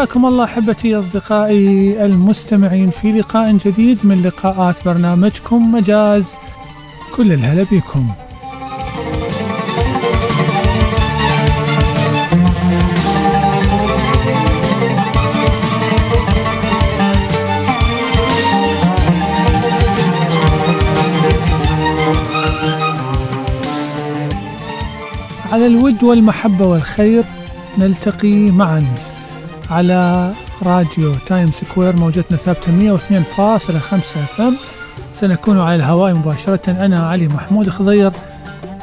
حياكم الله أحبتي أصدقائي المستمعين في لقاء جديد من لقاءات برنامجكم مجاز كل الهلا بكم. على الود والمحبة والخير نلتقي معا على راديو تايم سكوير موجتنا ثابتة 102.5 FM سنكون على الهواء مباشرة. أنا علي محمود خضير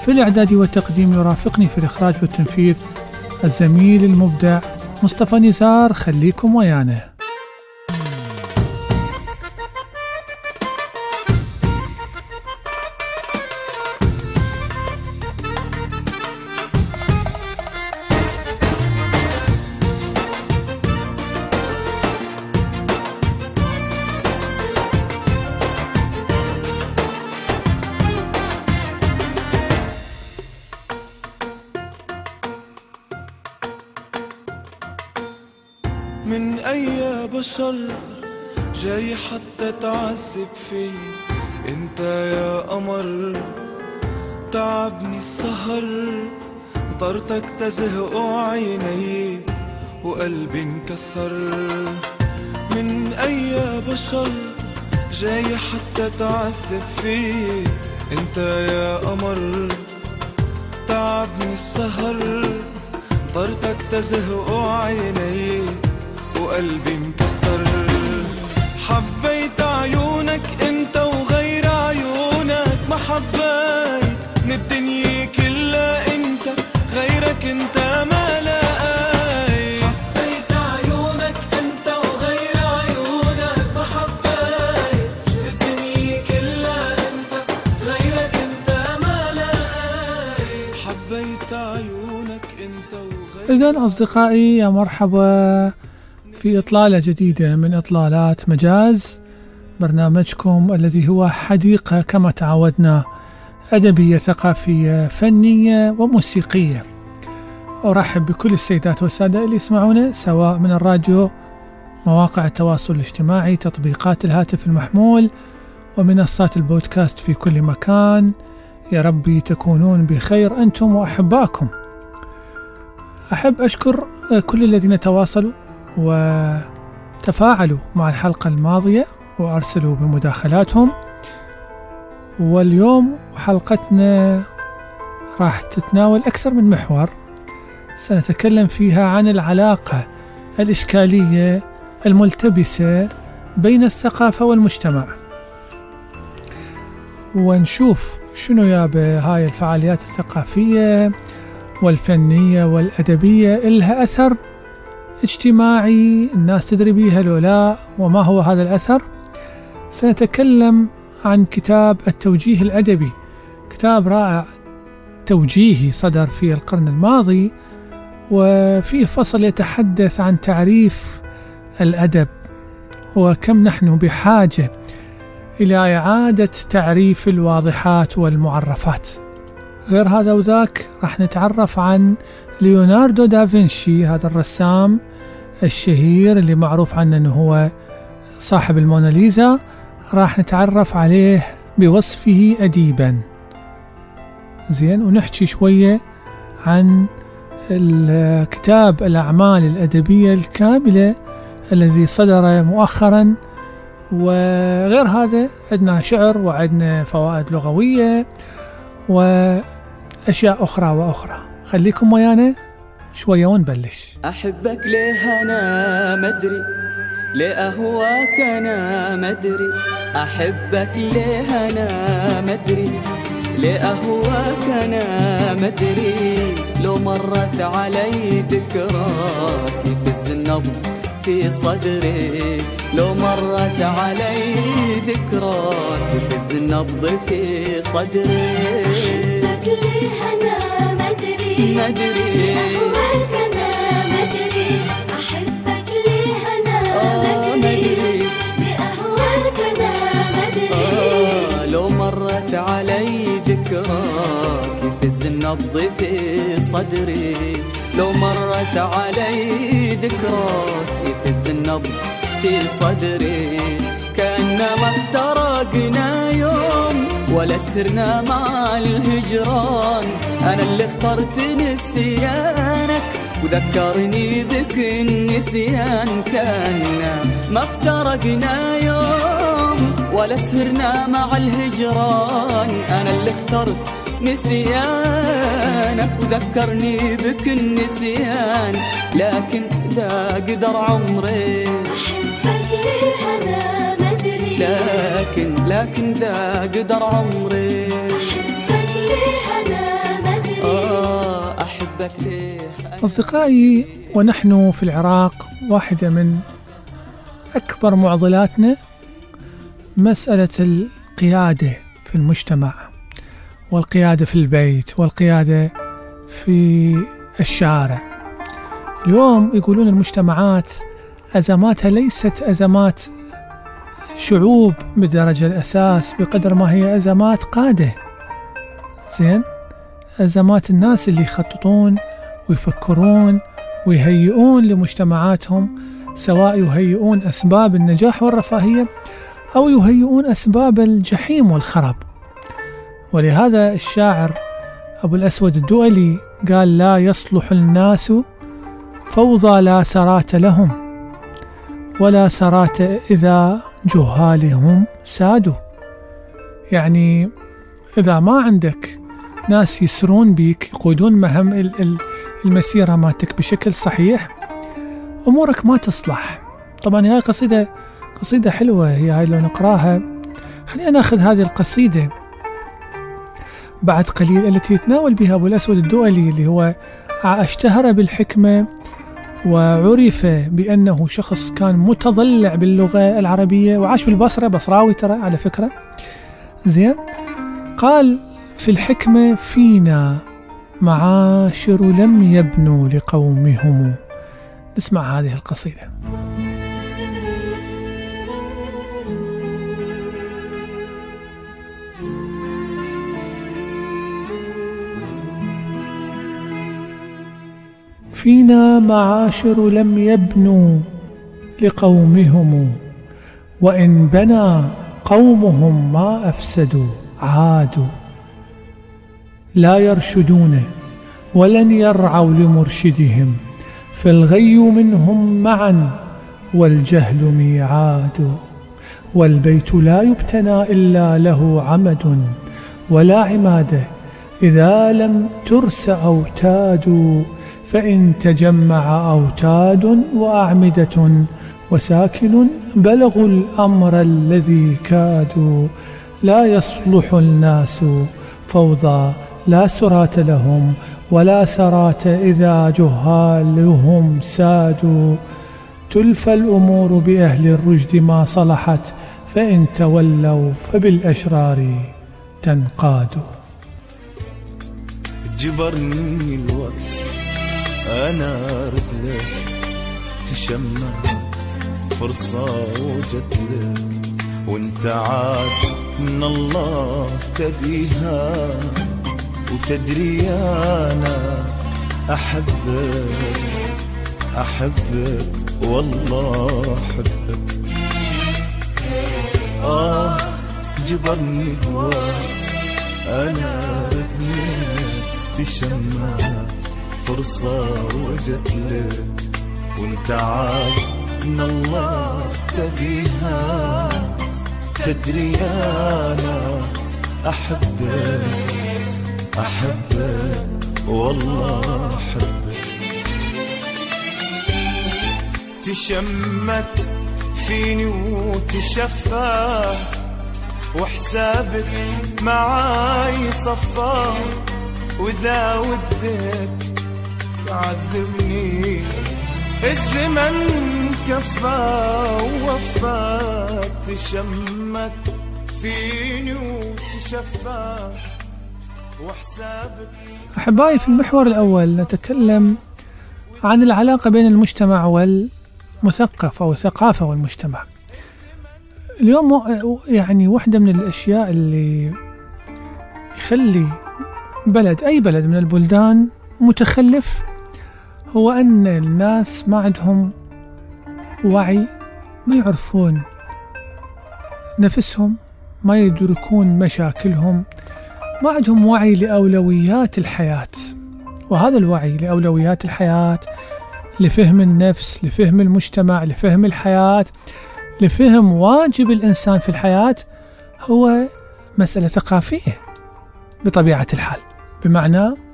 في الإعداد والتقديم يرافقني في الإخراج والتنفيذ الزميل المبدع مصطفى نزار. خليكم ويانا. جاي حتى تعذب في انت يا قمر تعبني السهر. طرتك تزهق عيني وقلبي انكسر. من أي بشر جاي حتى تعذب في انت يا قمر تعبني السهر. طرتك تزهق عيني وقلبي حبيت من الدنيا كلها أنت غيرك أنت ما حبيت عيونك أنت وغير عيونك حبيت الدنيا كلها أنت غيرك أنت ما حبيت عيونك أنت وغير إذا أصدقائي يا مرحبا. في إطلالة جديدة من إطلالات مجاز. برنامجكم الذي هو حديقة كما تعودنا أدبية ثقافية فنية وموسيقية. أرحب بكل السيدات والسادة اللي يسمعونا سواء من الراديو مواقع التواصل الاجتماعي تطبيقات الهاتف المحمول ومنصات البودكاست في كل مكان. يا ربي تكونون بخير أنتم وأحباكم. أحب أشكر كل الذين تواصلوا وتفاعلوا مع الحلقة الماضية. وأرسلوا بمداخلاتهم. واليوم حلقتنا راح تتناول أكثر من محور. سنتكلم فيها عن العلاقة الإشكالية الملتبسة بين الثقافة والمجتمع. ونشوف شنو يا هاي الفعاليات الثقافية والفنية والأدبية إلها أثر اجتماعي الناس تدري بيها لو لا وما هو هذا الأثر؟ سنتكلم عن كتاب التوجيه الأدبي. كتاب رائع توجيهي صدر في القرن الماضي وفيه فصل يتحدث عن تعريف الأدب وكم نحن بحاجة إلى إعادة تعريف الواضحات والمعرفات. غير هذا وذاك راح نتعرف عن ليوناردو دافنشي هذا الرسام الشهير اللي معروف عنه إنه هو صاحب الموناليزا راح نتعرف عليه بوصفه أديبا. زين ونحكي شوية عن الكتاب الأعمال الأدبية الكاملة الذي صدر مؤخرا. وغير هذا عندنا شعر وعندنا فوائد لغوية وأشياء أخرى وأخرى. خليكم ويانا شوية ونبلش. أحبك ليه أنا مدري لأهواك أنا مدري أحبك ليه أنا مدري لأهواك أنا مدري لو مرت علي ذكراك في النبض في صدري. لو مرت علي ذكراك في النبض في صدري. أحبك ليه أنا مدري مدري آه لو مرت علي ذكراك يفز النبض في صدري. لو مرت علي ذكراك يفز النبض في صدري. كأنما افترقنا يوم ولا سهرنا مع الهجران. أنا اللي اخترت نسيانك وذكرني بك النسيان. كان ما افترقنا يوم ولا سهرنا مع الهجران. أنا اللي اخترت نسيانك وذكرني بك النسيان. لكن لا قدر عمري. أحبك ليه أنا مدري لكن لكن لا قدر عمري. أحبك ليه أنا مدري آه أحبك ليه؟ أصدقائي ونحن في العراق واحدة من أكبر معضلاتنا. مسألة القيادة في المجتمع والقيادة في البيت والقيادة في الشارع. اليوم يقولون المجتمعات أزماتها ليست أزمات شعوب بدرجة الأساس بقدر ما هي أزمات قادة. زين؟ أزمات الناس اللي يخططون ويفكرون ويهيئون لمجتمعاتهم سواء يهيئون أسباب النجاح والرفاهية أو يهيئون أسباب الجحيم والخراب. ولهذا الشاعر أبو الأسود الدؤلي قال لا يصلح الناس فوضى لا سرات لهم ولا سرات إذا جهالهم سادوا. يعني إذا ما عندك ناس يسرون بيك يقودون ال- المسيرة مالتك بشكل صحيح أمورك ما تصلح. طبعا هاي قصيدة قصيدة حلوة هي هاي لو نقراها. خلينا ناخذ هذه القصيدة. بعد قليل التي يتناول بها أبو الأسود الدؤلي اللي هو اشتهر بالحكمة وعرف بأنه شخص كان متضلع باللغة العربية وعاش بالبصرة بصراوي ترى على فكرة. زين. قال في الحكمة فينا معاشر لم يبنوا لقومهم. نسمع هذه القصيدة. فينا معاشر لم يبنوا لقومهم وإن بنى قومهم ما أفسدوا عادوا. لا يرشدون ولن يرعوا لمرشدهم فالغي منهم معا والجهل ميعاد. والبيت لا يبتنى إلا له عمد ولا عماده إذا لم ترس أوتاد فإن تجمع أوتاد وأعمدة وساكن بلغوا الأمر الذي كادوا لا يصلح الناس فوضى لا سرات لهم ولا سرات إذا جهالهم سادوا. تلفى الأمور بأهل الرشد ما صلحت فإن تولوا فبالأشرار تنقاد جبرني الوقت. أنا رجلك تشمعت فرصة وجت لك وأنت عاد من الله تبيها وتدري أنا أحبك أحبك والله أحبك. آه جبرني الوقت أنا رجلك تشمعت فرصة وجت لك وانت عاد من الله تبيها تدري أنا أحبك أحبك والله أحبك. تشمت فيني وتشفى وحسابك معاي صفى واذا ودك تعذبني. الزمن كفى ووفى تشمت فيني وتشفى وحسابك. أحبائي في المحور الأول نتكلم عن العلاقة بين المجتمع والمثقف أو الثقافة والمجتمع. اليوم يعني واحدة من الأشياء اللي يخلي بلد أي بلد من البلدان متخلف هو أن الناس ما عندهم وعي ما يعرفون نفسهم ما يدركون مشاكلهم ما عندهم وعي لأولويات الحياة. وهذا الوعي لأولويات الحياة لفهم النفس لفهم المجتمع لفهم الحياة لفهم واجب الإنسان في الحياة هو مسألة ثقافية بطبيعة الحال. بمعنى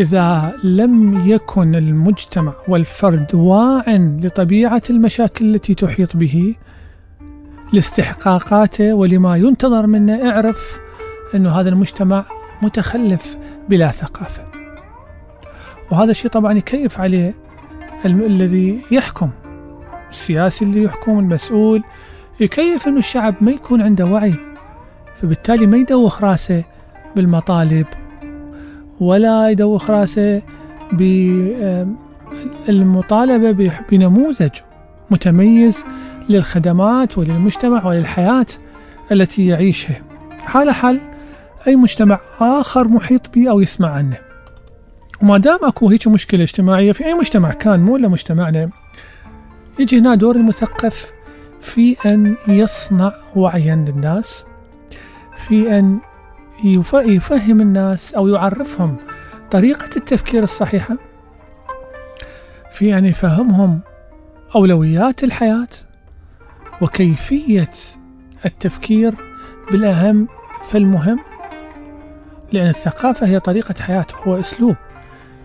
إذا لم يكن المجتمع والفرد واع لطبيعة المشاكل التي تحيط به لاستحقاقاته ولما ينتظر منه اعرف أنه هذا المجتمع متخلف بلا ثقافة. وهذا الشيء طبعا يكيف عليه الذي يحكم السياسي اللي يحكم المسؤول يكيف أنه الشعب ما يكون عنده وعي فبالتالي ما يدوخ راسه بالمطالب ولا يدوخ راسه بالمطالبة بنموذج متميز للخدمات وللمجتمع وللحياة التي يعيشها حال حال أي مجتمع آخر محيط به أو يسمع عنه. وما دام أكو هيك مشكلة اجتماعية في أي مجتمع كان مو إلا مجتمعنا يجي هنا دور المثقف في أن يصنع وعيا للناس في أن يفهم الناس أو يعرفهم طريقة التفكير الصحيحة في أن يفهمهم أولويات الحياة وكيفية التفكير بالأهم فالمهم لأن الثقافة هي طريقة حياة هو أسلوب.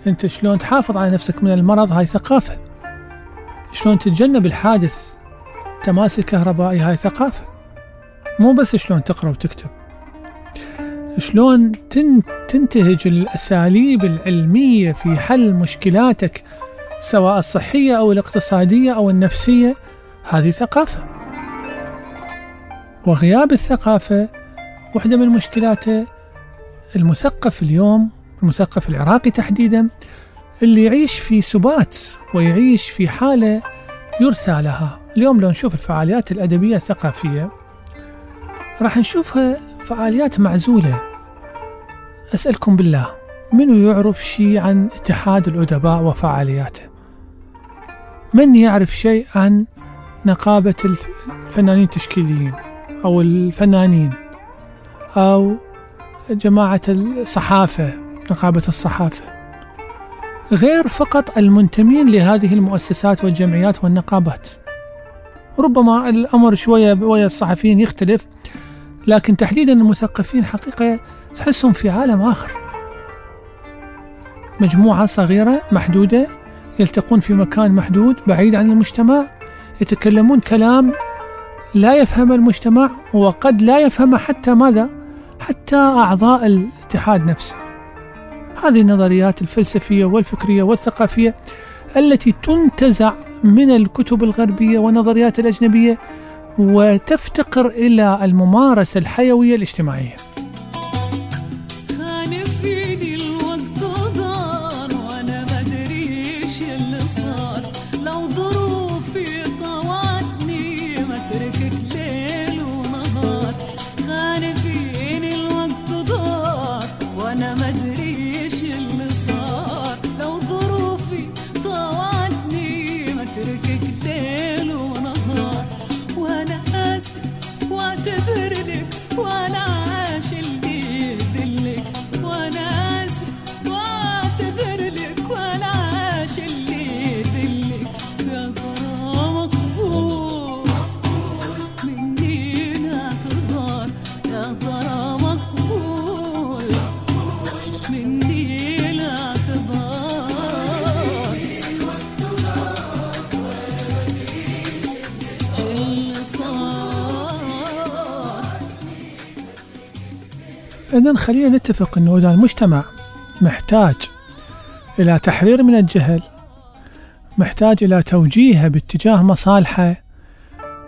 أنت شلون تحافظ على نفسك من المرض هاي ثقافة. شلون تتجنب الحادث تماسك كهربائي هاي ثقافة. مو بس شلون تقرأ وتكتب. شلون تن تنتهج الأساليب العلمية في حل مشكلاتك سواء الصحية أو الاقتصادية أو النفسية؟ هذه ثقافة. وغياب الثقافة واحدة من مشكلاته المثقف اليوم المثقف العراقي تحديدا اللي يعيش في سبات ويعيش في حالة يرثى لها. اليوم لو نشوف الفعاليات الأدبية الثقافية راح نشوفها فعاليات معزولة. أسألكم بالله منو يعرف شيء عن اتحاد الأدباء وفعالياته؟ من يعرف شيء عن نقابة الف- الفنانين التشكيليين أو الفنانين أو جماعة الصحافة نقابة الصحافة؟ غير فقط المنتمين لهذه المؤسسات والجمعيات والنقابات. ربما الأمر شوية ويا الصحفيين يختلف لكن تحديدا المثقفين حقيقة تحسهم في عالم آخر. مجموعة صغيرة محدودة يلتقون في مكان محدود بعيد عن المجتمع يتكلمون كلام لا يفهم المجتمع وقد لا يفهم حتى ماذا؟ حتى أعضاء الاتحاد نفسه. هذه النظريات الفلسفية والفكرية والثقافية التي تنتزع من الكتب الغربية والنظريات الأجنبية وتفتقر إلى الممارسة الحيوية الاجتماعية. إذا خلينا نتفق أنه إذا المجتمع محتاج إلى تحرير من الجهل محتاج إلى توجيهه باتجاه مصالحه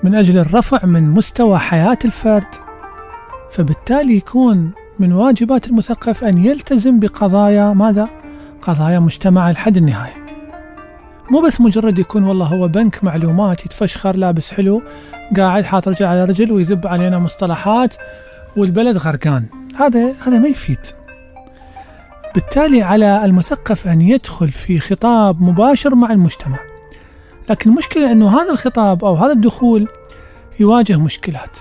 من أجل الرفع من مستوى حياة الفرد فبالتالي يكون من واجبات المثقف أن يلتزم بقضايا ماذا؟ قضايا مجتمع لحد النهاية مو بس مجرد يكون والله هو بنك معلومات يتفشخر لابس حلو قاعد حاط رجل على رجل ويذب علينا مصطلحات والبلد غرقان هذا هذا ما يفيد. بالتالي على المثقف أن يدخل في خطاب مباشر مع المجتمع. لكن المشكلة أنه هذا الخطاب أو هذا الدخول يواجه مشكلات.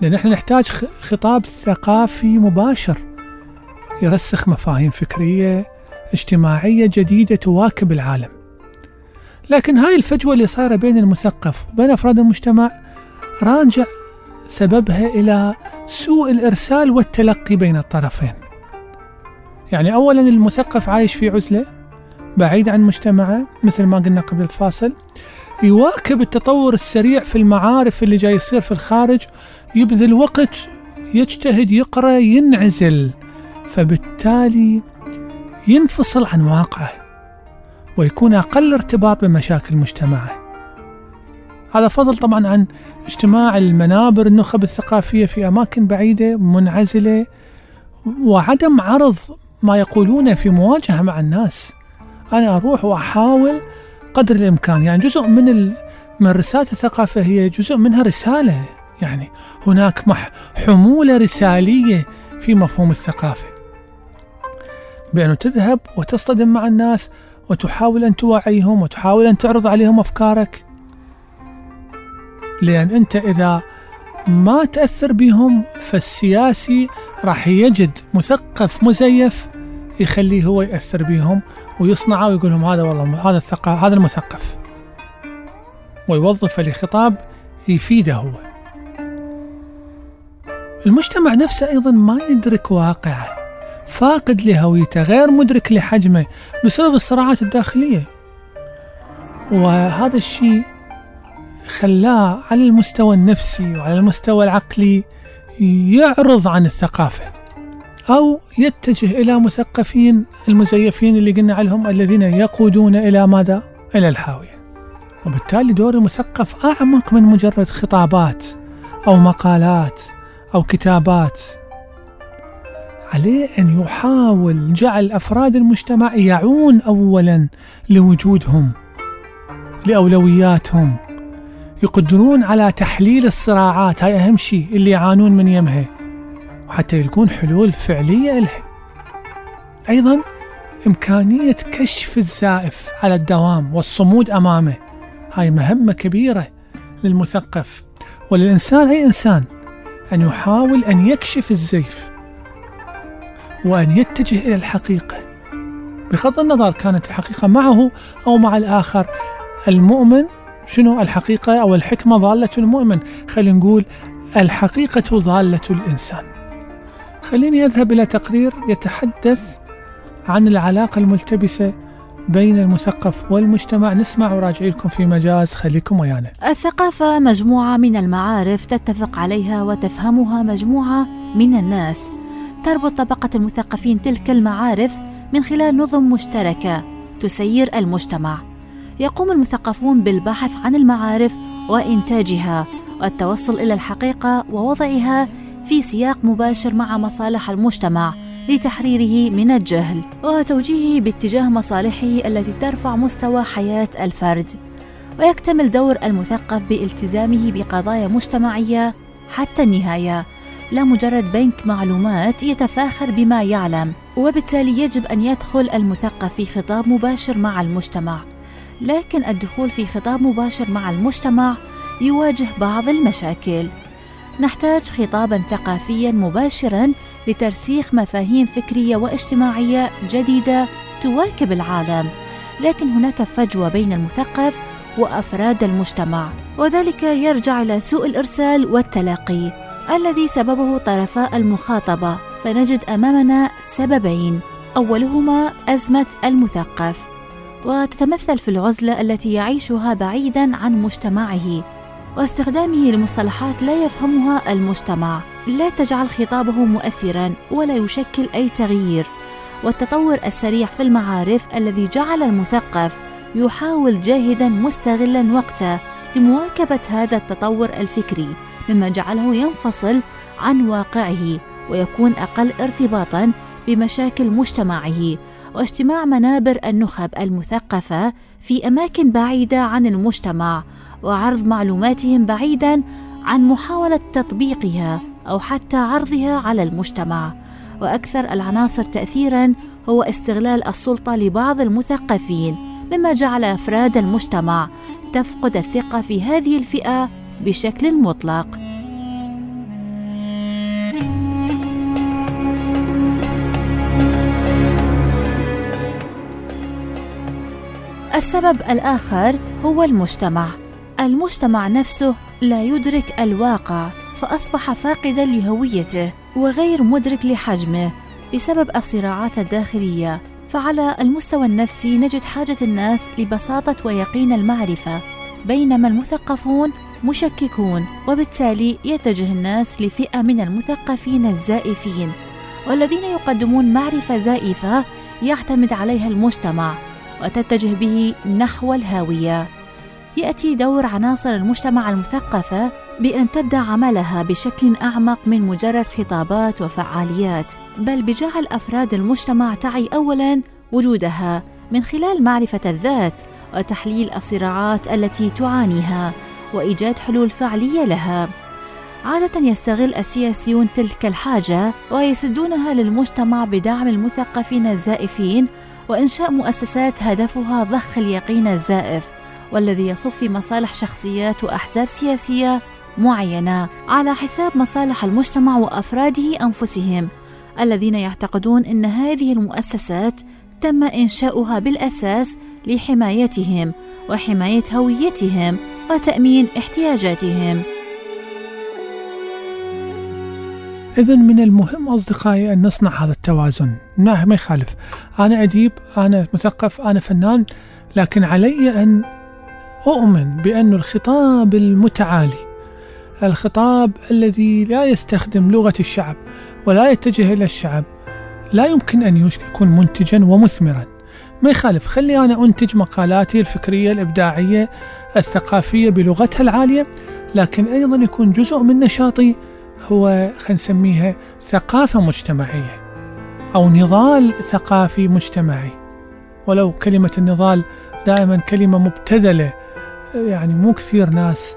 لأن إحنا نحتاج خطاب ثقافي مباشر. يرسخ مفاهيم فكرية اجتماعية جديدة تواكب العالم. لكن هاي الفجوة اللي صايرة بين المثقف وبين أفراد المجتمع راجع سببها إلى سوء الإرسال والتلقي بين الطرفين. يعني أولا المثقف عايش في عزلة بعيد عن مجتمعه مثل ما قلنا قبل الفاصل يواكب التطور السريع في المعارف اللي جاي يصير في الخارج. يبذل وقت يجتهد يقرأ ينعزل. فبالتالي ينفصل عن واقعه ويكون أقل ارتباط بمشاكل مجتمعه. هذا فضل طبعا عن اجتماع المنابر النخب الثقافية في أماكن بعيدة منعزلة وعدم عرض ما يقولونه في مواجهة مع الناس. أنا أروح وأحاول قدر الإمكان. يعني جزء من. من رسالة الثقافة هي جزء منها رسالة. يعني هناك مح حمولة رسالية في مفهوم الثقافة. بأنه تذهب وتصطدم مع الناس وتحاول أن توعيهم وتحاول أن تعرض عليهم أفكارك. لأن أنت إذا ما تأثر بهم فالسياسي راح يجد مثقف مزيف يخليه هو يأثر بهم ويصنعه ويقول لهم هذا والله هذا الثقة هذا المثقف. ويوظفه لخطاب يفيده هو. المجتمع نفسه أيضا ما يدرك واقعه. فاقد لهويته غير مدرك لحجمه بسبب الصراعات الداخلية. وهذا الشيء خلاه على المستوى النفسي وعلى المستوى العقلي يعرض عن الثقافة أو يتجه إلى مثقفين المزيفين اللي قلنا عليهم الذين يقودون إلى ماذا؟ إلى الحاوية وبالتالي دور المثقف أعمق من مجرد خطابات أو مقالات أو كتابات. عليه أن يحاول جعل أفراد المجتمع يعون أولا لوجودهم لأولوياتهم. يقدرون على تحليل الصراعات. هاي أهم شيء اللي يعانون من يمها وحتى يلقون حلول فعلية لها. أيضا إمكانية كشف الزائف على الدوام والصمود أمامه. هاي مهمة كبيرة للمثقف وللإنسان أي إنسان أن يحاول أن يكشف الزيف وأن يتجه إلى الحقيقة. بغض النظر كانت الحقيقة معه أو مع الآخر المؤمن شنو الحقيقة أو الحكمة ضالة المؤمن؟ خلينا نقول الحقيقة ضالة الإنسان. خليني أذهب إلى تقرير يتحدث عن العلاقة الملتبسة بين المثقف والمجتمع. نسمع وراجع لكم في مجاز. خليكم ويانا. الثقافة مجموعة من المعارف تتفق عليها وتفهمها مجموعة من الناس. تربط طبقة المثقفين تلك المعارف من خلال نظم مشتركة تسير المجتمع. يقوم المثقفون بالبحث عن المعارف وإنتاجها والتوصل إلى الحقيقة ووضعها في سياق مباشر مع مصالح المجتمع لتحريره من الجهل وتوجيهه باتجاه مصالحه التي ترفع مستوى حياة الفرد. ويكتمل دور المثقف بالتزامه بقضايا مجتمعية حتى النهاية. لا مجرد بنك معلومات يتفاخر بما يعلم وبالتالي يجب أن يدخل المثقف في خطاب مباشر مع المجتمع. لكن الدخول في خطاب مباشر مع المجتمع يواجه بعض المشاكل. نحتاج خطابا ثقافيا مباشرا لترسيخ مفاهيم فكرية واجتماعية جديدة تواكب العالم. لكن هناك فجوة بين المثقف وأفراد المجتمع وذلك يرجع إلى سوء الإرسال والتلقي الذي سببه طرفاء المخاطبة. فنجد أمامنا سببين أولهما أزمة المثقف. وتتمثل في العزلة التي يعيشها بعيدا عن مجتمعه واستخدامه لمصطلحات لا يفهمها المجتمع. لا تجعل خطابه مؤثرا ولا يشكل أي تغيير. والتطور السريع في المعارف الذي جعل المثقف يحاول جاهدا مستغلا وقته لمواكبة هذا التطور الفكري مما جعله ينفصل عن واقعه ويكون أقل ارتباطا بمشاكل مجتمعه. واجتماع منابر النخب المثقفة في أماكن بعيدة عن المجتمع وعرض معلوماتهم بعيدا عن محاولة تطبيقها أو حتى عرضها على المجتمع. وأكثر العناصر تأثيرا هو استغلال السلطة لبعض المثقفين مما جعل أفراد المجتمع تفقد الثقة في هذه الفئة بشكل مطلق. السبب الآخر هو المجتمع. المجتمع نفسه لا يدرك الواقع فأصبح فاقدا لهويته وغير مدرك لحجمه. بسبب الصراعات الداخلية فعلى المستوى النفسي نجد حاجة الناس لبساطة ويقين المعرفة. بينما المثقفون مشككون وبالتالي يتجه الناس لفئة من المثقفين الزائفين. والذين يقدمون معرفة زائفة يعتمد عليها المجتمع. وتتجه به نحو الهاوية. يأتي دور عناصر المجتمع المثقفة بأن تبدأ عملها بشكل أعمق من مجرد خطابات وفعاليات بل بجعل أفراد المجتمع تعي أولاً وجودها من خلال معرفة الذات وتحليل الصراعات التي تعانيها وإيجاد حلول فعلية لها. عادة يستغل السياسيون تلك الحاجة ويسدونها للمجتمع بدعم المثقفين الزائفين وإنشاء مؤسسات هدفها ضخ اليقين الزائف والذي يصف مصالح شخصيات وأحزاب سياسية معينة على حساب مصالح المجتمع وأفراده أنفسهم الذين يعتقدون أن هذه المؤسسات تم إنشاؤها بالأساس لحمايتهم وحماية هويتهم وتأمين احتياجاتهم. إذا من المهم أصدقائي أن نصنع هذا التوازن. ما ما يخالف. أنا أديب أنا مثقف أنا فنان لكن علي أن أؤمن بأن الخطاب المتعالي الخطاب الذي لا يستخدم لغة الشعب ولا يتجه إلى الشعب لا يمكن أن يكون منتجا ومثمرا. ما يخالف خلي أنا أنتج مقالاتي الفكرية الإبداعية الثقافية بلغتها العالية لكن أيضا يكون جزء من نشاطي هو خلينا نسميها ثقافة مجتمعية أو نضال ثقافي مجتمعي. ولو كلمة النضال دائما كلمة مبتذلة يعني مو كثير ناس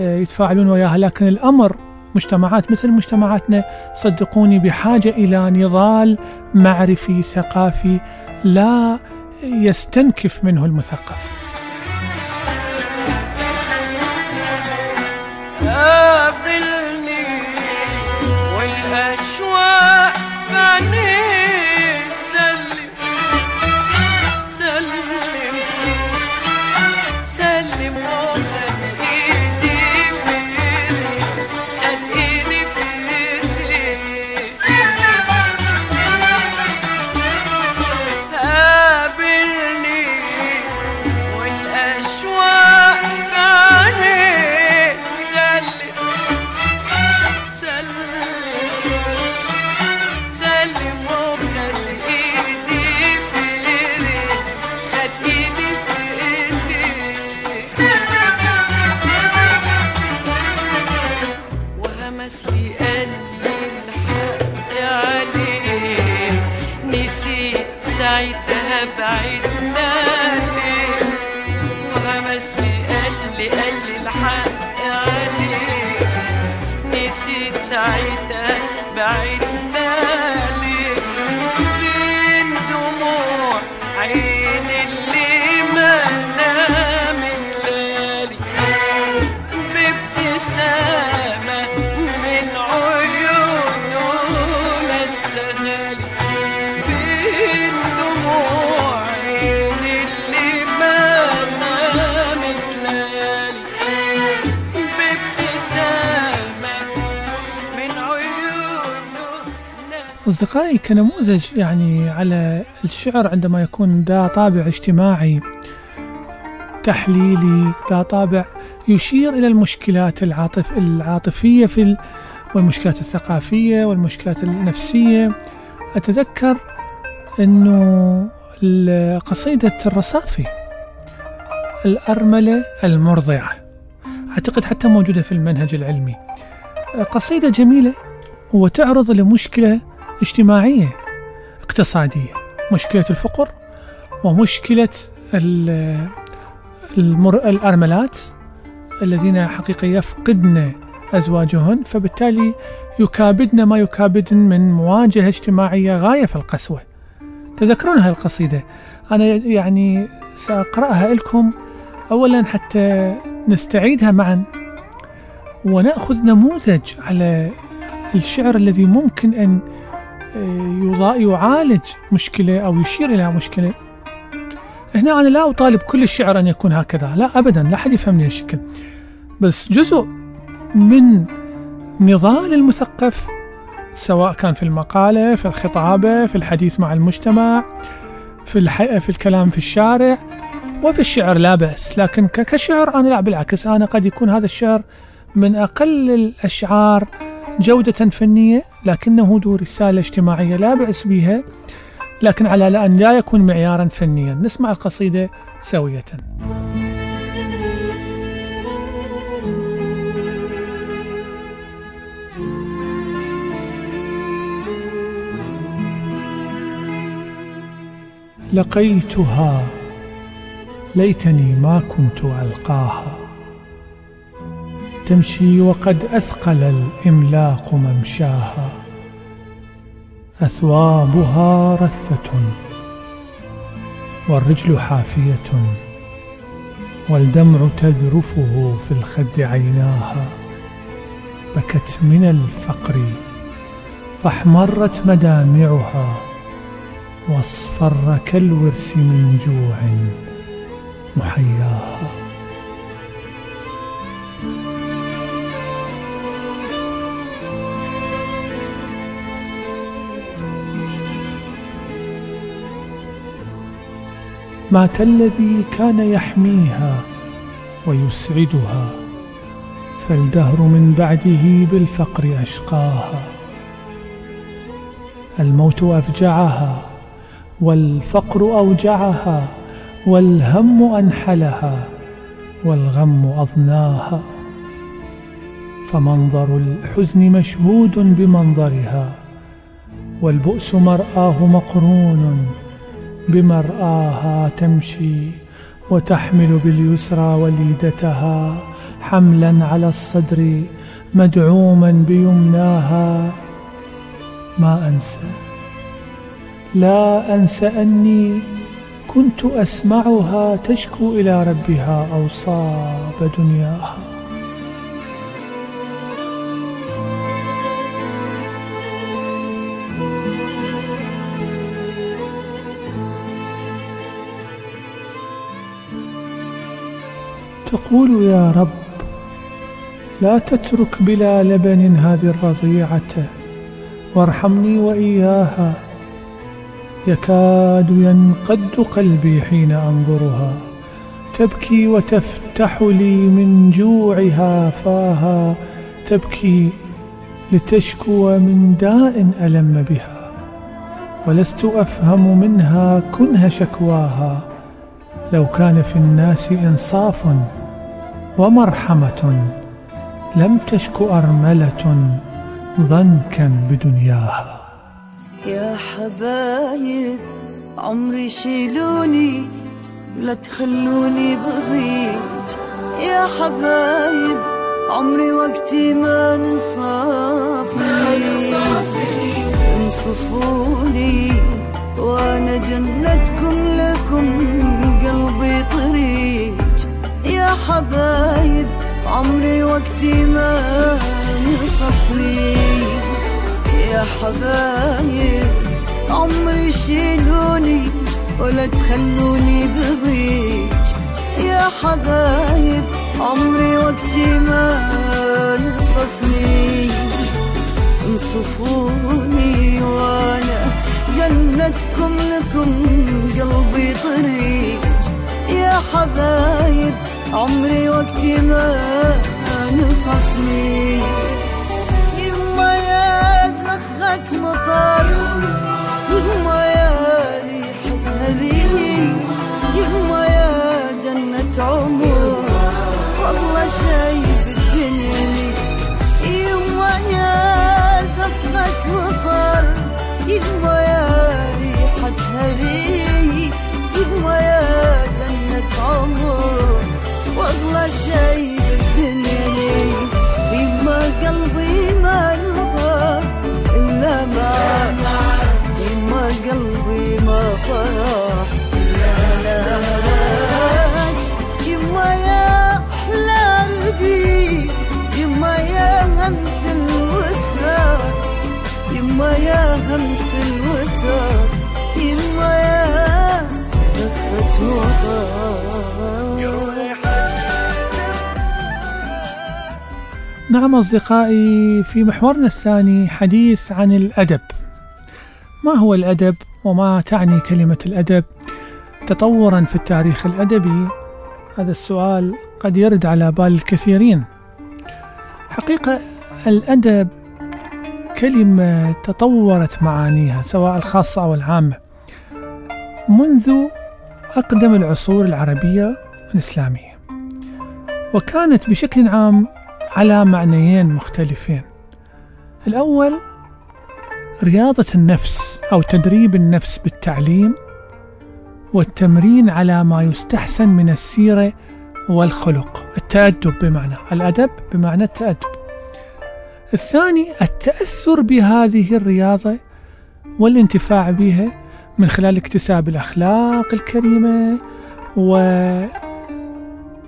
آه، يتفاعلون وياها لكن الأمر مجتمعات مثل مجتمعاتنا صدقوني بحاجة إلى نضال معرفي ثقافي لا يستنكف منه المثقف. كنموذج يعني على الشعر عندما يكون ذا طابع اجتماعي تحليلي ذا طابع يشير إلى المشكلات العاطف العاطفية في والمشكلات الثقافية والمشكلات النفسية. أتذكر أنه قصيدة الرصافي الأرملة المرضعة أعتقد حتى موجودة في المنهج العلمي. قصيدة جميلة وتعرض لمشكلة اجتماعية اقتصادية. مشكلة الفقر ومشكلة ال- المر... الأرملات الذين حقيقة يفقدن أزواجهن فبالتالي يكابدن ما يكابدن من مواجهة اجتماعية غاية في القسوة. تذكرون هذه القصيدة؟ أنا يعني سأقرأها لكم. أولا حتى نستعيدها معا. ونأخذ نموذج على الشعر الذي ممكن أن يعالج مشكلة أو يشير إلى مشكلة. هنا أنا لا أطالب كل الشعر أن يكون هكذا لا أبدا لا أحد يفهمني هالشكل. بس جزء من نضال المثقف سواء كان في المقالة في الخطابة في الحديث مع المجتمع في, الح... في الكلام في الشارع وفي الشعر لا بأس. لكن كشعر أنا لا بالعكس أنا قد يكون هذا الشعر من أقل الأشعار جودة فنية لكنه ذو رسالة اجتماعية لا بأس بها لكن على أن لا يكون معيارا فنيا. نسمع القصيدة سوية لقيتها ليتني ما كنت ألقاها. تمشي وقد أثقل الإملاق ممشاها. أثوابها رثة والرجل حافية والدمع تذرفه في الخد عيناها. بكت من الفقر فاحمرت مدامعها واصفر كالورس من جوع محياها. مات الذي كان يحميها ويسعدها فالدهر من بعده بالفقر أشقاها. الموت أفجعها والفقر أوجعها والهم أنحلها والغم أضناها. فمنظر الحزن مشهود بمنظرها والبؤس مرآه مقرون بمرآها تمشي وتحمل باليسرى وليدتها حملا على الصدر مدعوما بيمناها. ما أنسى؟ لا أنسى أني كنت أسمعها تشكو إلى ربها اوصاب دنياها. تقول يا رب لا تترك بلا لبن هذه الرضيعة. وارحمني وإياها. يكاد ينقد قلبي حين أنظرها. تبكي وتفتح لي من جوعها فاها. تبكي لتشكو من داء ألم بها. ولست أفهم منها كنه شكواها. لو كان في الناس إنصاف ومرحمة لم تشك أرملة ضنكا بدنياها. يا حبايب عمري شيلوني لا تخلوني بضيج يا حبايب عمري وقتي ما نصافني انصفوني وأنا جنتكم لكم. حبايب عمري وقتي ما نصفني يا حبايب عمري شيلوني ولا تخلوني بضيج. يا حبايب عمري وقتي ما نصفني انصفوني وأنا جنتكم لكم قلبي طريق يا حبايب عمري وقتي ما نصفني يما يا زخت مطر يما يا ريحة هليل يما يا جنة عمر. نعم أصدقائي في محورنا الثاني حديث عن الأدب. ما هو الأدب وما تعني كلمة الأدب؟ تطورا في التاريخ الأدبي هذا السؤال قد يرد على بال الكثيرين. حقيقة الأدب كلمة تطورت معانيها سواء الخاصة أو العامة منذ أقدم العصور العربية الإسلامية. وكانت بشكل عام على معنيين مختلفين. الأول رياضة النفس أو تدريب النفس بالتعليم والتمرين على ما يستحسن من السيرة والخلق التأدب بمعنى الأدب بمعنى التأدب. الثاني التأثر بهذه الرياضة والانتفاع بها من خلال اكتساب الأخلاق الكريمة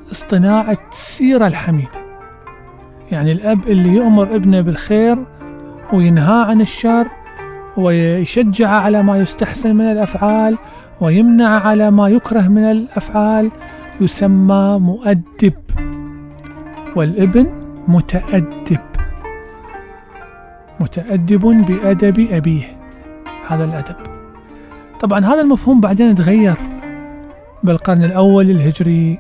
واصطناعة السيرة الحميدة. يعني الأب اللي يؤمر ابنه بالخير وينهاه عن الشر ويشجع على ما يستحسن من الأفعال ويمنع على ما يكره من الأفعال يسمى مؤدب والابن متأدب. متأدب بأدب أبيه. هذا الأدب. طبعا هذا المفهوم بعدين تغير بالقرن الأول الهجري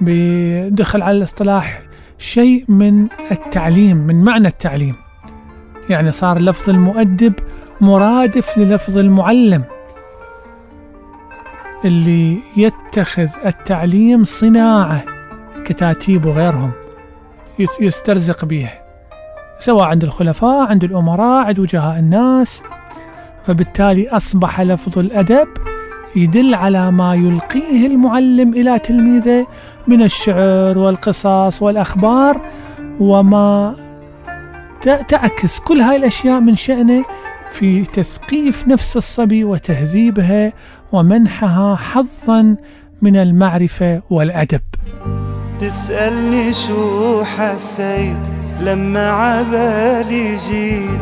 بدخل على الاصطلاح شيء من التعليم من معنى التعليم. يعني صار لفظ المؤدب مرادف للفظ المعلم. اللي يتخذ التعليم صناعة كتاتيب وغيرهم يسترزق به سواء عند الخلفاء عند الأمراء عند وجهاء الناس. فبالتالي أصبح لفظ الأدب يدل على ما يلقيه المعلم إلى تلميذه من الشعر والقصص والأخبار وما تعكس كل هاي الأشياء من شأنه في تثقيف نفس الصبي وتهذيبها ومنحها حظا من المعرفة والأدب. تسألني شو حسيت لما عبالي جيت؟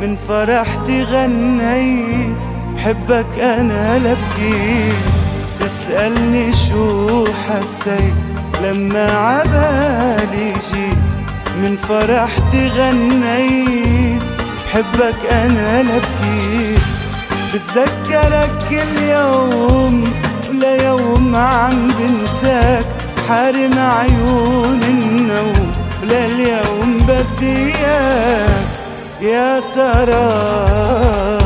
من فرحتي غنيت بحبك أنا لبكيت. تسألني شو حسيت لما عبالي جيت. من فرحتي غنيت بحبك أنا لبكيت بتذكرك كل يوم ليوم عم بنساك. حارم عيون النوم لليوم بدي إياك. يا ترى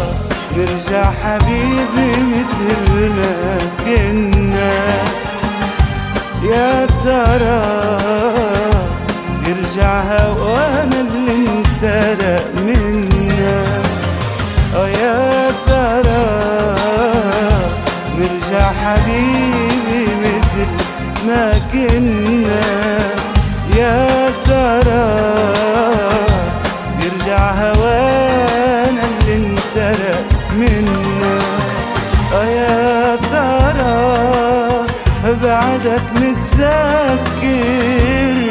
نرجع حبيبي مثل ما كنا. يا ترى يرجع هوانا اللي انسرق منا. آه يا ترى نرجع حبيبي مثل ما كنا. يا ترى متذكرني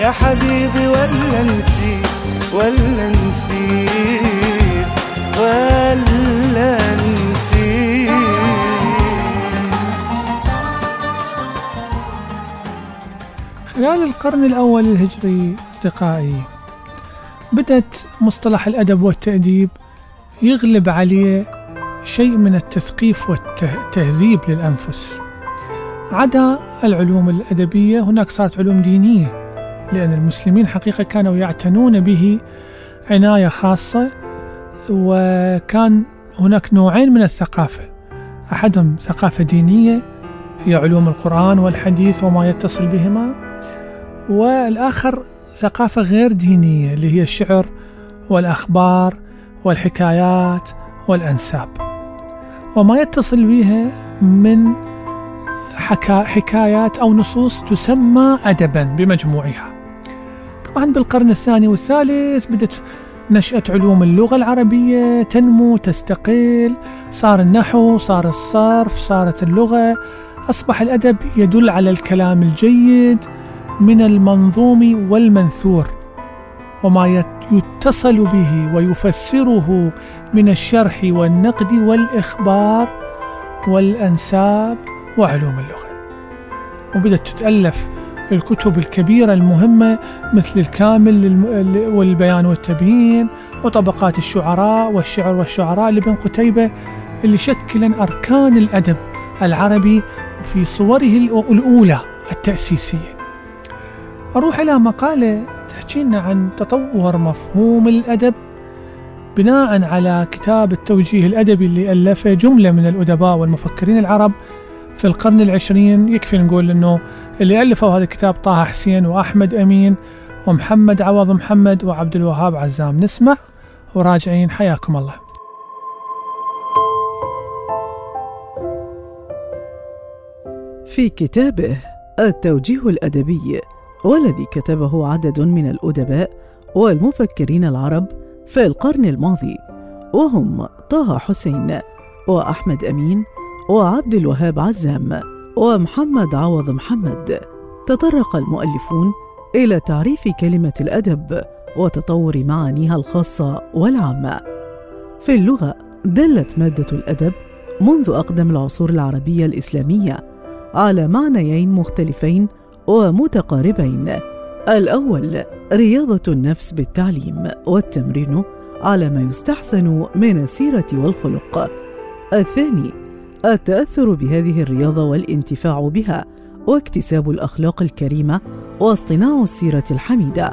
يا حبيبي ولا نسيت ولا نسيت ولا نسيت. خلال القرن الأول الهجري أصدقائي بدأت مصطلح الأدب والتأديب يغلب عليه شيء من التثقيف والتهذيب للأنفس. عدا العلوم الأدبية هناك صارت علوم دينية لأن المسلمين حقيقة كانوا يعتنون به عناية خاصة وكان هناك نوعين من الثقافة. أحدهم ثقافة دينية هي علوم القرآن والحديث وما يتصل بهما والآخر ثقافة غير دينية اللي هي الشعر والأخبار والحكايات والأنساب. وما يتصل بها من حكا حكايات أو نصوص تسمى أدبا بمجموعها. طبعا بالقرن الثاني والثالث بدت نشأة علوم اللغة العربية تنمو تستقل صار النحو صار الصرف صارت اللغة. أصبح الأدب يدل على الكلام الجيد من المنظوم والمنثور وما يت- يتصل به ويفسره من الشرح والنقد والإخبار والأنساب وعلوم اللغة وبدأت تتألف الكتب الكبيرة المهمة مثل الكامل والبيان والتبيين وطبقات الشعراء والشعر والشعراء لابن قتيبة اللي شكلا أركان الأدب العربي في صوره الأ- الأولى التأسيسية. أروح إلى مقالة تحكي لنا عن تطور مفهوم الأدب بناء على كتاب التوجيه الأدبي اللي ألفه جملة من الأدباء والمفكرين العرب في القرن العشرين يكفي نقول أنه اللي ألفوا هذا الكتاب طه حسين وأحمد أمين ومحمد عوض محمد وعبد الوهاب عزام. نسمع وراجعين. حياكم الله. في كتابه التوجيه الأدبي والذي كتبه عدد من الأدباء والمفكرين العرب في القرن الماضي وهم طه حسين وأحمد أمين وعبد الوهاب عزام ومحمد عوض محمد. تطرق المؤلفون إلى تعريف كلمة الأدب وتطور معانيها الخاصة والعامة. في اللغة دلت مادة الأدب منذ أقدم العصور العربية الإسلامية على معنيين مختلفين ومتقاربين. الأول رياضة النفس بالتعليم والتمرين على ما يستحسن من السيرة والخلق. الثاني التأثر بهذه الرياضة والانتفاع بها واكتساب الأخلاق الكريمة واصطناع السيرة الحميدة.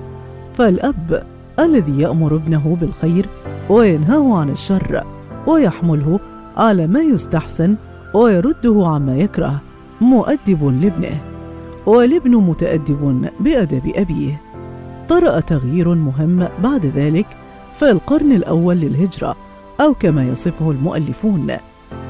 فالأب الذي يأمر ابنه بالخير وينهاه عن الشر ويحمله على ما يستحسن ويرده عما يكره مؤدب لابنه والابن متأدب بأدب أبيه. طرأ تغيير مهم بعد ذلك في القرن الأول للهجرة أو كما يصفه المؤلفون.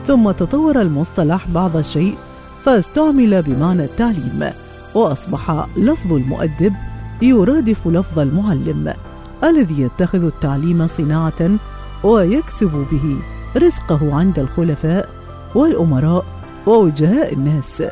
ثم تطور المصطلح بعض الشيء فاستعمل بمعنى التعليم وأصبح لفظ المؤدب يرادف لفظ المعلم الذي يتخذ التعليم صناعة ويكسب به رزقه عند الخلفاء والأمراء ووجهاء الناس.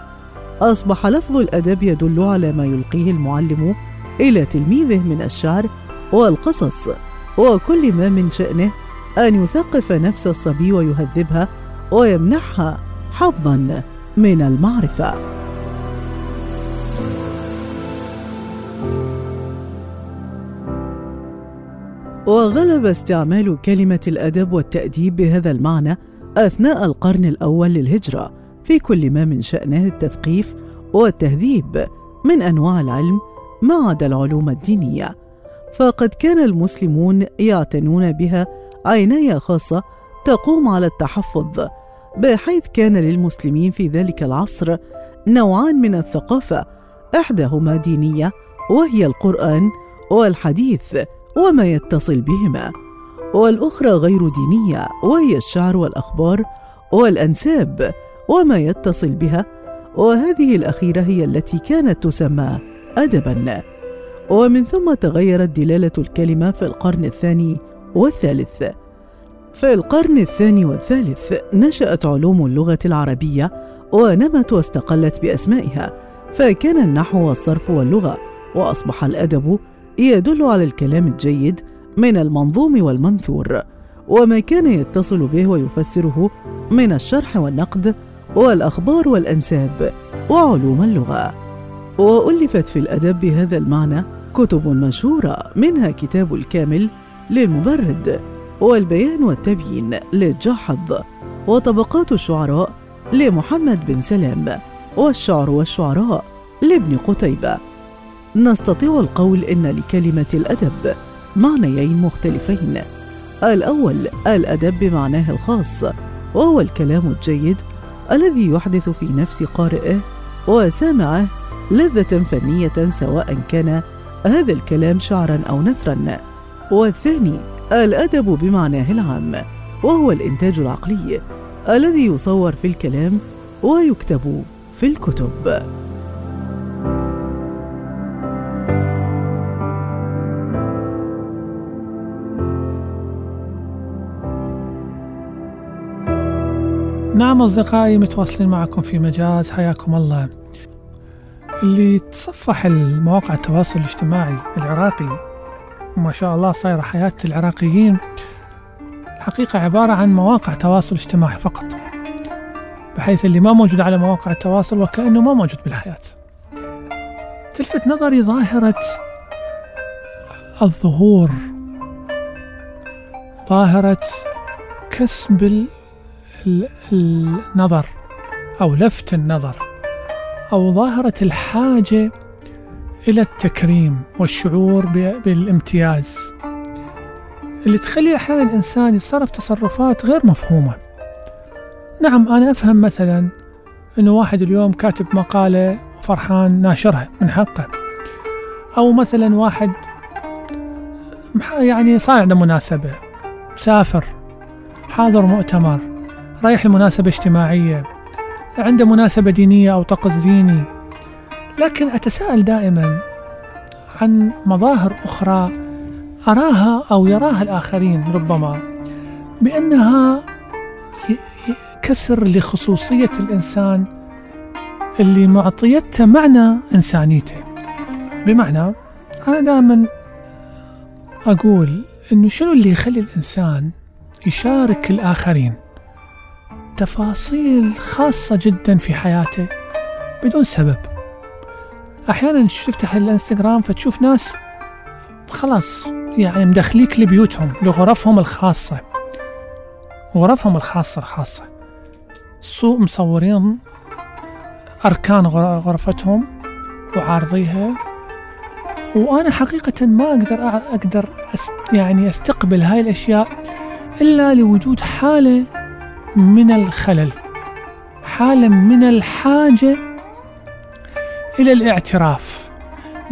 أصبح لفظ الأدب يدل على ما يلقيه المعلم إلى تلميذه من الشعر والقصص وكل ما من شأنه أن يثقف نفس الصبي ويهذبها ويمنحها حظا من المعرفة. وغلب استعمال كلمة الأدب والتأديب بهذا المعنى أثناء القرن الأول للهجرة في كل ما من شأنه التثقيف والتهذيب من أنواع العلم ما عدا العلوم الدينية. فقد كان المسلمون يعتنون بها عناية خاصة تقوم على التحفظ بحيث كان للمسلمين في ذلك العصر نوعان من الثقافة إحداهما دينية وهي القرآن والحديث وما يتصل بهما والأخرى غير دينية وهي الشعر والأخبار والأنساب وما يتصل بها وهذه الأخيرة هي التي كانت تسمى أدبا. ومن ثم تغيرت دلالة الكلمة في القرن الثاني والثالث. في القرن الثاني والثالث نشأت علوم اللغة العربية ونمت واستقلت بأسمائها فكان النحو والصرف واللغة وأصبح الأدب يدل على الكلام الجيد من المنظوم والمنثور وما كان يتصل به ويفسره من الشرح والنقد والأخبار والأنساب وعلوم اللغة. وألفت في الأدب بهذا المعنى كتب مشهورة منها كتاب الكامل للمبرد والبيان والتبيين للجاحظ وطبقات الشعراء لمحمد بن سلام والشعر والشعراء لابن قتيبة. نستطيع القول إن لكلمة الأدب معنيين مختلفين. الأول الأدب بمعناه الخاص وهو الكلام الجيد الذي يحدث في نفس قارئه وسامعه لذة فنية سواء كان هذا الكلام شعرا أو نثرا. والثاني الأدب بمعناه العام وهو الإنتاج العقلي الذي يصور في الكلام ويكتب في الكتب. نعم أصدقائي متواصلين معكم في مجاز. حياكم الله. اللي تصفح المواقع التواصل الاجتماعي العراقي ما شاء الله صايرة حياة العراقيين حقيقة عبارة عن مواقع تواصل اجتماعي فقط بحيث اللي ما موجود على مواقع التواصل وكأنه ما موجود بالحياة. تلفت نظري ظاهرة الظهور ظاهرة كسب ال- ال- النظر أو لفت النظر أو ظاهرة الحاجة إلى التكريم والشعور بالامتياز. اللي تخلي أحيانا الإنسان يتصرف تصرفات غير مفهومة. نعم أنا أفهم مثلا أنه واحد اليوم كاتب مقالة وفرحان ناشرها من حقه. أو مثلا واحد يعني صار عنده مناسبة مسافر حاضر مؤتمر رايح لمناسبة اجتماعية عنده مناسبة دينية أو طقس ديني. لكن أتساءل دائما عن مظاهر أخرى أراها أو يراها الآخرين ربما بأنها كسر لخصوصية الإنسان اللي معطيته معنى إنسانيته. بمعنى أنا دائما أقول إنه شنو اللي يخلي الإنسان يشارك الآخرين؟ تفاصيل خاصة جدا في حياته بدون سبب. أحيانا تفتح الإنستغرام فتشوف ناس خلاص يعني مدخليك لبيوتهم لغرفهم الخاصة. غرفهم الخاصة الخاصة. سوق مصورين أركان غر- غرفتهم وعارضيها. وأنا حقيقة ما أقدر أقدر أست يعني أستقبل هاي الأشياء إلا لوجود حالة من الخلل حالة من الحاجة إلى الاعتراف.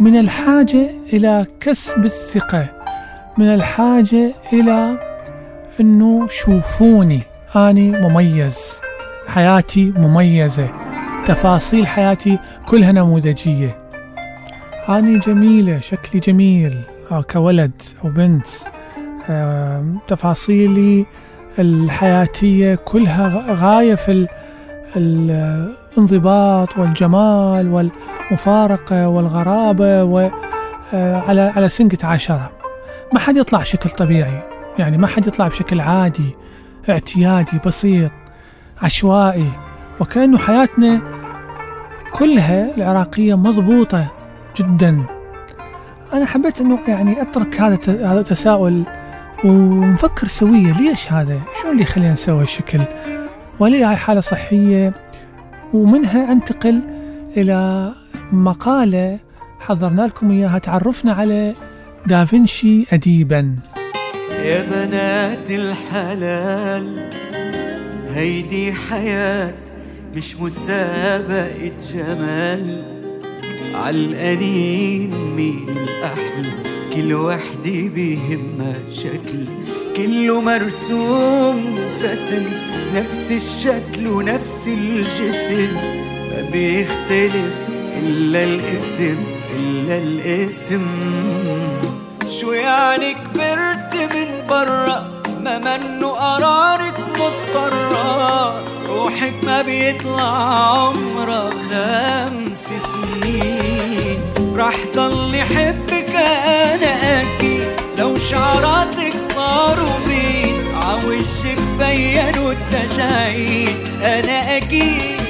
من الحاجة إلى كسب الثقة. من الحاجة إلى أنه شوفوني أني مميز. حياتي مميزة. تفاصيل حياتي كلها نموذجية. أني جميلة شكلي جميل. أو كولد أو بنت. تفاصيلي الحياتية كلها غاية في الانضباط والجمال والمفارقة والغرابة وعلى على سنقة عشرة. ما حد يطلع بشكل طبيعي. يعني ما حد يطلع بشكل عادي اعتيادي بسيط عشوائي. وكأنه حياتنا كلها العراقية مضبوطة جدا. أنا حبيت أنه يعني أترك هذا هذا التساؤل ونفكر سويا ليش هذا؟ شو اللي يخلينا نسوي هالشكل؟ ولي هاي حالة صحية. ومنها أنتقل إلى مقالة حضرنا لكم إياها تعرفنا على دافنشي أديبا. يا بنات الحلال هيدي حياة مش مسابقة جمال. عالقليل مين الأحلى كل وحدة بيهمها شكل كله مرسوم رسم نفس الشكل ونفس الجسم. ما بيختلف إلا الاسم إلا الاسم. شو يعني كبرت من برا؟ ما منه قرارك مضطرة. روحك ما بيطلع عمرها خمس سنين. راح ضل يحبك أنا أكيد. لو شعراتك صاروا بيض عوجك بينوا التجاعيد أنا أكيد.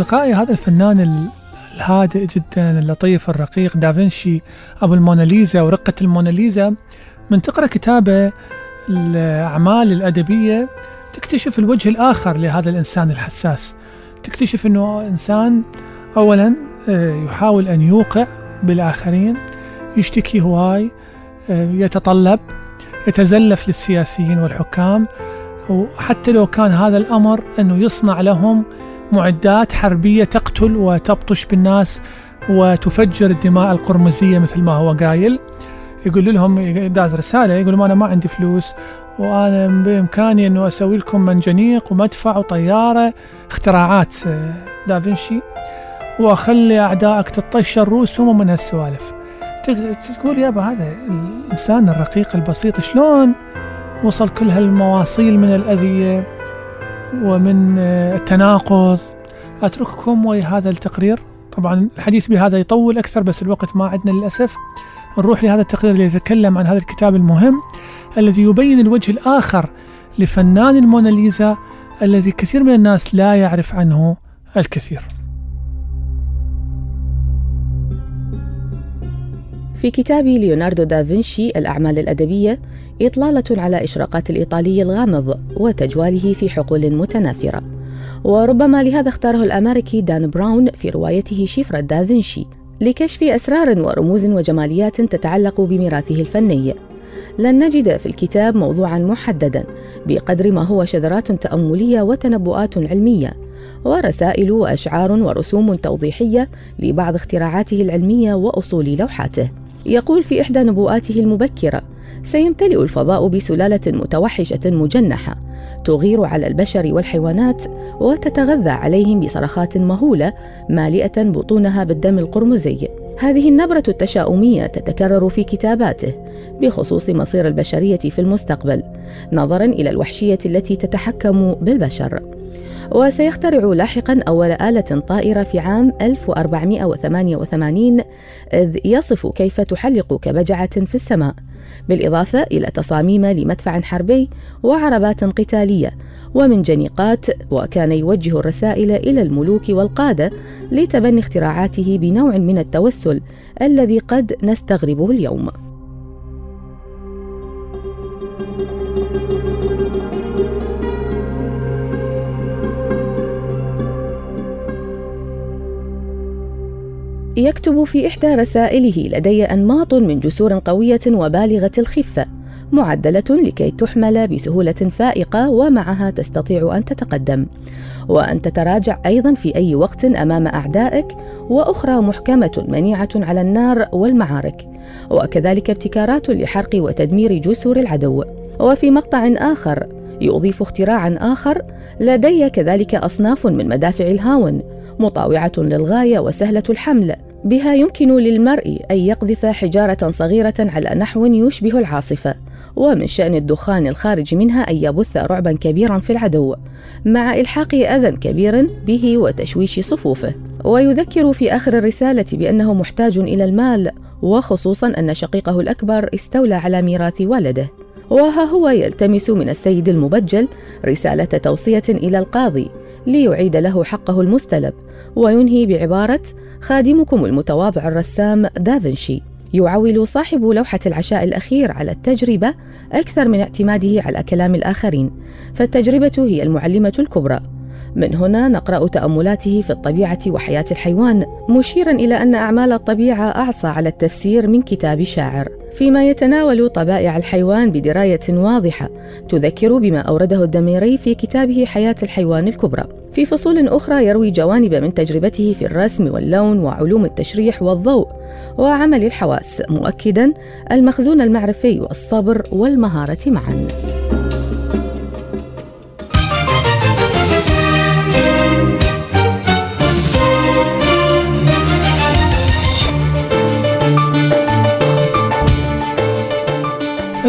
أصدقائي هذا الفنان ال- الهادئ جدا اللطيف الرقيق دافنشي أبو الموناليزا ورقة الموناليزا. من تقرأ كتابه الأعمال الأدبية تكتشف الوجه الآخر لهذا الإنسان الحساس. تكتشف أنه إنسان أولا آه، يحاول أن يوقع بالآخرين يشتكي هواي آه، يتطلب يتزلف للسياسيين والحكام. وحتى لو كان هذا الأمر أنه يصنع لهم معدات حربية تقتل وتبطش بالناس وتفجر الدماء القرمزية مثل ما هو قايل. يقول لهم داز رسالة يقول لهم أنا ما عندي فلوس وأنا بإمكاني أنه أسوي لكم منجنيق ومدفع وطيارة اختراعات آه، دافنشي. وأخلي أعدائك تطشر رؤوسهم ومن هالسوالف. تق- تقول يابا هذا الإنسان الرقيق البسيط شلون وصل كل هالمواصيل من الأذية؟ ومن آه، التناقض. أترككم ويا هذا التقرير. طبعا الحديث بهذا يطول أكثر بس الوقت ما عندنا للأسف. نروح لهذا التقرير اللي يتكلم عن هذا الكتاب المهم الذي يبين الوجه الآخر لفنان الموناليزا الذي كثير من الناس لا يعرف عنه الكثير. في كتاب ليوناردو دافنشي الأعمال الأدبية إطلالة على إشراقات الإيطالي الغامض وتجواله في حقول متناثرة. وربما لهذا اختاره الأمريكي دان براون في روايته شفرة دافنشي لكشف أسرار ورموز وجماليات تتعلق بميراثه الفني. لن نجد في الكتاب موضوعا محددا بقدر ما هو شذرات تأملية وتنبؤات علمية ورسائل وأشعار ورسوم توضيحية لبعض اختراعاته العلمية وأصول لوحاته. يقول في إحدى نبوءاته المبكرة سيمتلئ الفضاء بسلالة متوحشة مجنحة تغير على البشر والحيوانات وتتغذى عليهم بصرخات مهولة مالئة بطونها بالدم القرمزي. هذه النبرة التشاؤمية تتكرر في كتاباته بخصوص مصير البشرية في المستقبل نظرا إلى الوحشية التي تتحكم بالبشر. وسيخترع لاحقا أول آلة طائرة في عام 1488 إذ يصف كيف تحلق كبجعة في السماء بالإضافة إلى تصاميم لمدفع حربي وعربات قتالية ومنجنيقات وكان يوجه الرسائل إلى الملوك والقادة لتبني اختراعاته بنوع من التوسل الذي قد نستغربه اليوم. يكتب في إحدى رسائله لدي أنماط من جسور قوية وبالغة الخفة معدلة لكي تحمل بسهولة فائقة ومعها تستطيع أن تتقدم وأن تتراجع أيضا في أي وقت أمام أعدائك وأخرى محكمة منيعة على النار والمعارك وكذلك ابتكارات لحرق وتدمير جسور العدو. وفي مقطع آخر يضيف اختراعا آخر لدي كذلك أصناف من مدافع الهاون مطاوعة للغاية وسهلة الحمل بها يمكن للمرء أن يقذف حجارة صغيرة على نحو يشبه العاصفة ومن شأن الدخان الخارج منها أن يبث رعبا كبيرا في العدو مع إلحاق أذى كبير به وتشويش صفوفه. ويذكر في آخر الرسالة بأنه محتاج إلى المال وخصوصا أن شقيقه الأكبر استولى على ميراث والده. وها هو يلتمس من السيد المبجل رسالة توصية إلى القاضي ليعيد له حقه المستلب وينهي بعبارة خادمكم المتواضع الرسام دافنشي يعول صاحب لوحة العشاء الأخير على التجربة أكثر من اعتماده على كلام الآخرين فالتجربة هي المعلمة الكبرى. من هنا نقرأ تأملاته في الطبيعة وحياة الحيوان مشيرا إلى أن أعمال الطبيعة أعصى على التفسير من كتاب شاعر. فيما يتناول طبائع الحيوان بدراية واضحة تذكر بما أورده الدميري في كتابه حياة الحيوان الكبرى. في فصول أخرى يروي جوانب من تجربته في الرسم واللون وعلوم التشريح والضوء وعمل الحواس مؤكدا المخزون المعرفي والصبر والمهارة معا.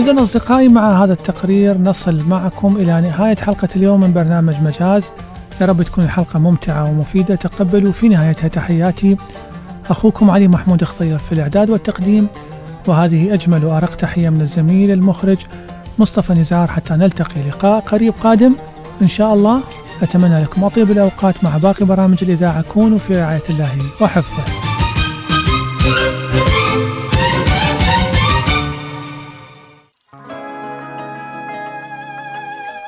إذا أصدقائي مع هذا التقرير نصل معكم إلى نهاية حلقة اليوم من برنامج مجاز. يا رب تكون الحلقة ممتعة ومفيدة. تقبلوا في نهايتها تحياتي. أخوكم علي محمود خضير في الإعداد والتقديم. وهذه أجمل وأرق تحية من الزميل المخرج مصطفى نزار. حتى نلتقي لقاء قريب قادم إن شاء الله. أتمنى لكم أطيب الأوقات مع باقي برامج الإذاعة. كونوا في رعاية الله وحفظه.